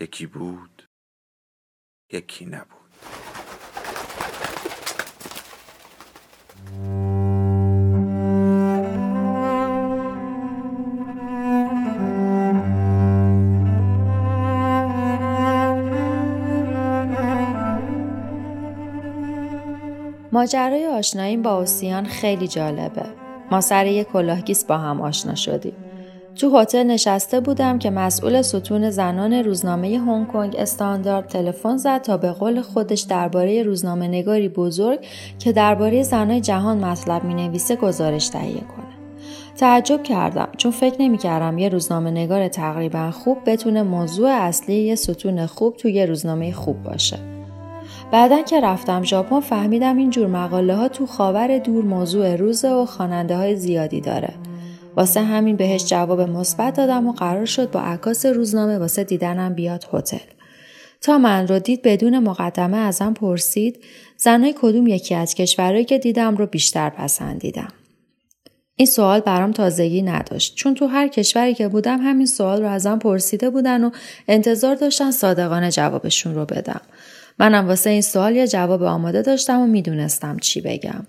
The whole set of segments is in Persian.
یکی بود یکی نبود ماجرای آشناییم با اوسیان خیلی جالبه. ما سر یک کلاهگیس با هم آشنا شدیم. تو هتل نشسته بودم که مسئول ستون زنان روزنامه هنگ کنگ استاندارد تلفن زد تا به قول خودش درباره روزنامه نگاری بزرگ که درباره زنای جهان مطلب می نویسه گزارش تهیه کنه. تعجب کردم چون فکر نمی کردم یه روزنامه نگار تقریبا خوب بتونه موضوع اصلی یه ستون خوب توی یه روزنامه خوب باشه. بعدا که رفتم ژاپن فهمیدم این جور مقاله ها تو خاور دور موضوع روزه و خواننده های زیادی داره. واسه همین بهش جواب مثبت دادم و قرار شد با عکاس روزنامه واسه دیدنم بیاد هتل. تا من رو دید بدون مقدمه ازم پرسید زنای کدوم یکی از کشورهایی که دیدم رو بیشتر پسندیدم. این سوال برام تازگی نداشت چون تو هر کشوری که بودم همین سوال رو ازم پرسیده بودن و انتظار داشتن صادقانه جوابشون رو بدم. منم واسه این سوال یه جواب آماده داشتم و می‌دونستم چی بگم.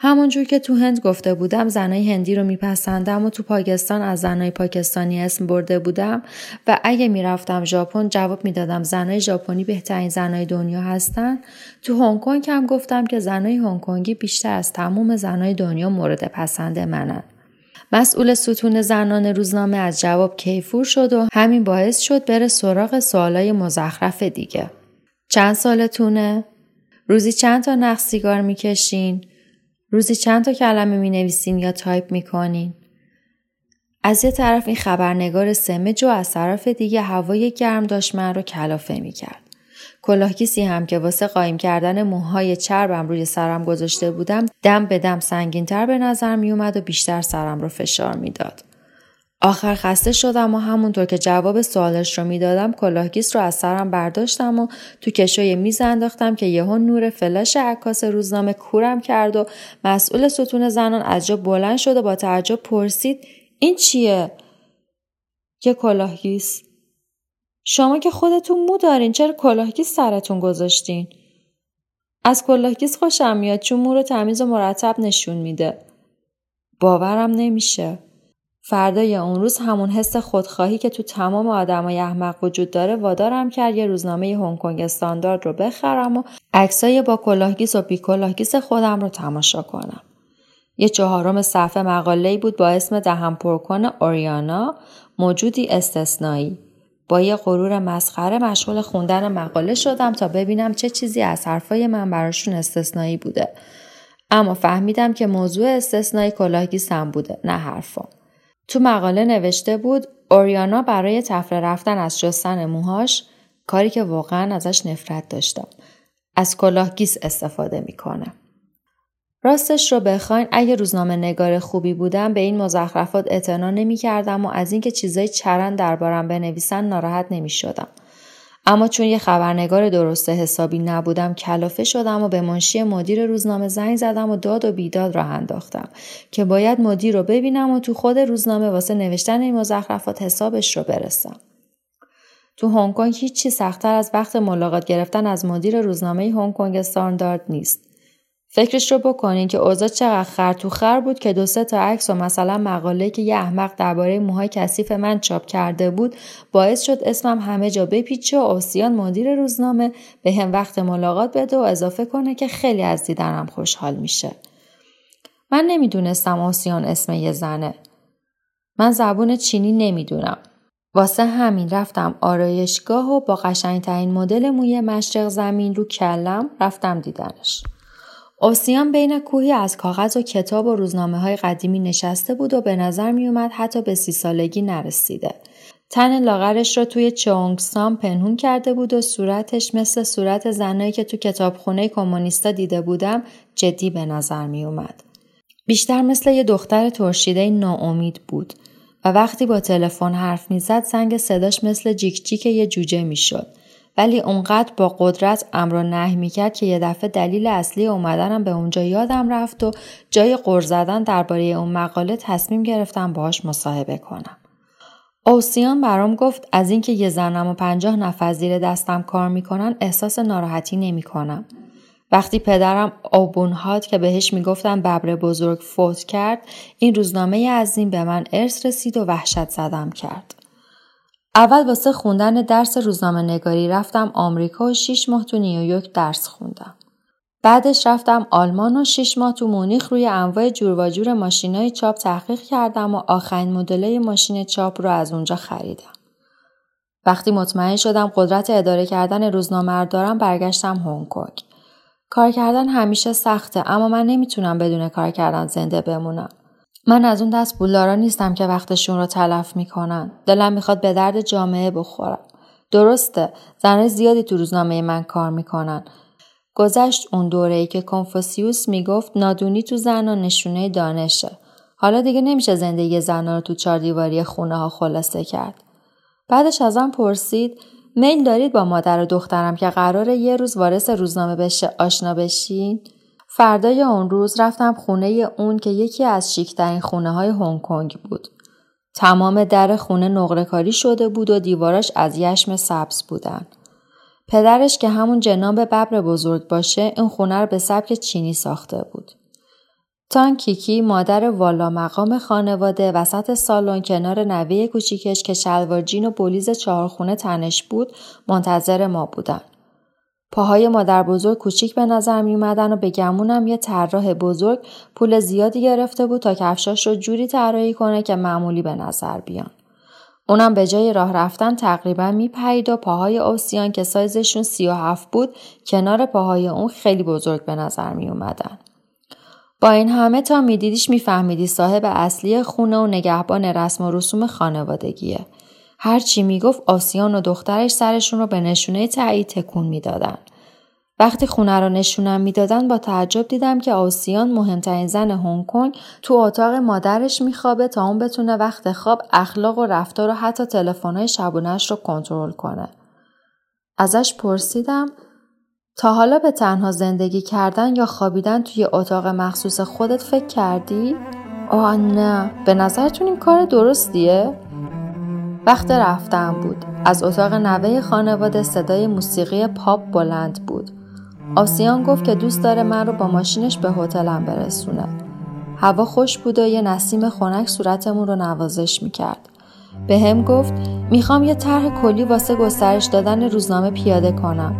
همونجور که تو هند گفته بودم زنای هندی رو میپسندم و تو پاکستان از زنای پاکستانی اسم برده بودم و اگه می‌رفتم ژاپن جواب می‌دادم زنای ژاپنی بهترین زنای دنیا هستن. تو هنگ کنگ هم گفتم که زنای هنگ کنگی بیشتر از تموم زنای دنیا مورد پسند منن. مسئول ستون زنان روزنامه از جواب کیفور شد و همین باعث شد بره سراغ سوالای مزخرف دیگه. چند سالتونه؟ روزی چند تا نخ سیگار می‌کشین؟ روزی چند تا کلمه می نویسین یا تایپ می کنین؟ از یه طرف این خبرنگار سمج و از طرف دیگه هوای گرم داشت من رو کلافه می کرد. کلاهگیسی هم که واسه قایم کردن موهای چربم روی سرم گذاشته بودم دم به دم سنگینتر به نظر می اومد و بیشتر سرم رو فشار می‌داد. آخر خسته شدم و همونطور که جواب سوالش رو می‌دادم کلاهگیس رو از سرم برداشتم و تو کشوی میز انداختم که یهو نور فلاش عکاس روزنامه کورم کرد و مسئول ستون زنان از جا بلند شد و با تعجب پرسید این چیه؟ یه کلاهگیس شما که خودتون مو دارین چرا کلاهگیس سرتون گذاشتین؟ از کلاهگیس خوشم میاد چون مو رو تمیز و مرتب نشون میده. باورم نمیشه. فردای اون روز همون حس خودخواهی که تو تمام آدمای احمق وجود داره وادارم کرد یه روزنامه هنگ کنگ استاندارد رو بخرم و عکسای با کلاهگیس و بی کلاهگیس خودم رو تماشا کنم. یه چهارم صفحه مقاله‌ای بود با اسم دهن پرکن اوریانا موجودی استثنایی. با یه غرور مسخره مشغول خوندن مقاله شدم تا ببینم چه چیزی از حرفای من براشون استثنایی بوده. اما فهمیدم که موضوع استثنایی کلاهگیسم بوده نه حرفم. تو مقاله نوشته بود اوریانا برای طفره رفتن از شستن موهاش کاری که واقعا ازش نفرت داشتم. از کلاهگیس استفاده می‌کنه. راستش رو بخواین اگه روزنامه نگار خوبی بودم به این مزخرفات اعتنا نمی کردم و از اینکه چیزای چرن دربارم بنویسن ناراحت نمی شدم. اما چون یه خبرنگار درست حسابی نبودم کلافه شدم و به منشی مدیر روزنامه زنگ زدم و داد و بیداد راه انداختم که باید مدیر رو ببینم و تو خود روزنامه واسه نوشتن این مزخرفات حسابش رو برسم. تو هنگ کنگ هیچی سختتر از وقت ملاقات گرفتن از مدیر روزنامه هنگ کنگ استاندارد نیست. فکرش رو بکنین که اوضاع چقدر خر تو خر بود که دو سه تا عکس و مثلا مقاله که یه احمق درباره موهای کثیف من چاپ کرده بود باعث شد اسمم همه جا بپیچه و اوسیان مدیر روزنامه به هم وقت ملاقات بده و اضافه کنه که خیلی از دیدنم خوشحال میشه. من نمی‌دونستم اوسیان اسم یه زنه. من زبون چینی نمی‌دونم. واسه همین رفتم آرایشگاه و با قشنگترین مدل موی مشرق زمین رو کلم رفتم دیدنش. اوسیان بین کوهی از کاغذ و کتاب و روزنامه های قدیمی نشسته بود و به نظر می اومد حتی به سی سالگی نرسیده. تن لاغرش را توی چونگسام پنهون کرده بود و صورتش مثل صورت زنایی که تو کتابخونه کمونیستا دیده بودم جدی به نظر می اومد. بیشتر مثل یه دختر ترشیده ناامید بود و وقتی با تلفن حرف می‌زد زنگ صداش مثل جیک جیک یه جوجه می‌شد. ولی اونقدر با قدرت امر و نهی می‌کرد که یه دفعه دلیل اصلی اومدنم به اونجا یادم رفت و جای قر زدن درباره اون مقاله تصمیم گرفتم باهاش مصاحبه کنم. اوسیان برام گفت از اینکه یه زنم و پنجاه نفر زیر دستم کار می‌کنن احساس ناراحتی نمی‌کنم. وقتی پدرم اوبونهات که بهش می‌گفتن ببر بزرگ فوت کرد این روزنامه عظیم به من ارث رسید و وحشت زدم کرد. اول واسه خوندن درس روزنامه نگاری رفتم آمریکا و شیش ماه تو نیویورک درس خوندم. بعدش رفتم آلمان و شیش ماه تو مونیخ روی انواع جور و جور ماشینای چاپ تحقیق کردم و آخرین مدل ماشین چاپ رو از اونجا خریدم. وقتی مطمئن شدم قدرت اداره کردن روزنامه دارم برگشتم هنگ کنگ. کار کردن همیشه سخته اما من نمی‌تونم بدون کار کردن زنده بمونم. من از اون دست بولارا نیستم که وقتشون رو تلف می‌کنن. دلم می‌خواد به درد جامعه بخورم. درسته زنای زیادی تو روزنامه من کار می‌کنن. گذشت اون دوره ای که کنفوسیوس می‌گفت نادونی تو زن و نشونه دانشه. حالا دیگه نمیشه زندگی زنها رو تو چار دیواری خونه ها خلاصه کرد. بعدش ازم پرسید میل دارید با مادر و دخترم که قراره یه روز وارث روزنامه بشه آشنا بشین؟ فردای اون روز رفتم خونه اون که یکی از شیکترین خونه های هنگ کنگ بود. تمام در خونه نقره شده بود و دیواراش از یشم سبز بودن. پدرش که همون جناب ببر بزرگ باشه این خونه رو به سبک چینی ساخته بود. تان کیکی مادر والا مقام خانواده وسط سالن کنار نوه کوچیکش که شلوار جین و بولیز چهارخونه تنش بود منتظر ما بودن. پاهای مادر بزرگ کوچیک به نظر می اومدن و به گمونم یه طراح بزرگ پول زیادی گرفته بود تا کفشاش رو جوری طراحی کنه که معمولی به نظر بیان. اونم به جای راه رفتن تقریبا میپرید و پاهای اوسیان که سایزشون سی و هفت بود کنار پاهای اون خیلی بزرگ به نظر می اومدن. با این همه تا میدیدیش میفهمیدی صاحب اصلی خونه و نگهبان رسم و رسوم خانوادگیه. هر چی می‌گفت آسیان و دخترش سرشون رو به نشونه تایید تکون می‌دادن. وقتی خونه رو نشونم می‌دادن با تعجب دیدم که آسیان مهمترین زن هنگ کنگ تو اتاق مادرش میخوابه تا اون بتونه وقت خواب اخلاق و رفتار و حتی تلفن‌های شبونش رو کنترل کنه. ازش پرسیدم تا حالا به تنها زندگی کردن یا خوابیدن توی اتاق مخصوص خودت فکر کردی؟ آه نه به نظرتون این کار درستیه؟ وقت رفتن بود. از اتاق نوه خانواده صدای موسیقی پاپ بلند بود. آسیان گفت که دوست داره من رو با ماشینش به هتلم برسونه. هوا خوش بود و یه نسیم خنک صورتمون رو نوازش می‌کرد. به هم گفت می‌خوام یه طرح کلی واسه گسترش دادن روزنامه پیاده کنم.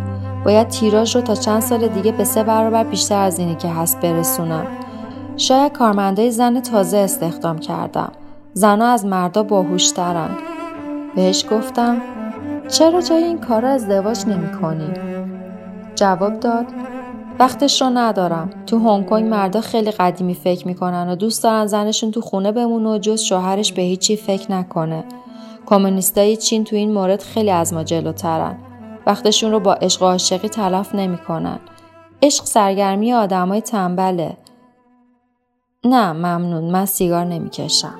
باید تیراژ رو تا چند سال دیگه به سه برابر بیشتر از اینی که هست برسونم. شاید کارمندای زن تازه استخدام کردم. زنها از مردا باهوشترن. بهش گفتم چرا جای این کار ازدواج نمی کنی؟ جواب داد وقتش رو ندارم. تو هنگ کنگ مردا خیلی قدیمی فکر می‌کنن و دوست دارن زنشون تو خونه بمونه و جز شوهرش به هیچی فکر نکنه. کمونیستای چین تو این مورد خیلی از ما جلوترن. وقتشون رو با عشق و عاشقی تلف نمی‌کنن. عشق سرگرمی آدمای تنبله. نه ممنون. من سیگار نمی‌کشم.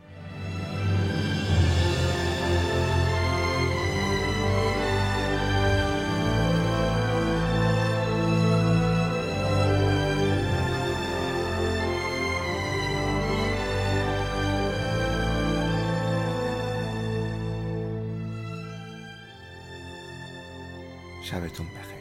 شبتون بخیر.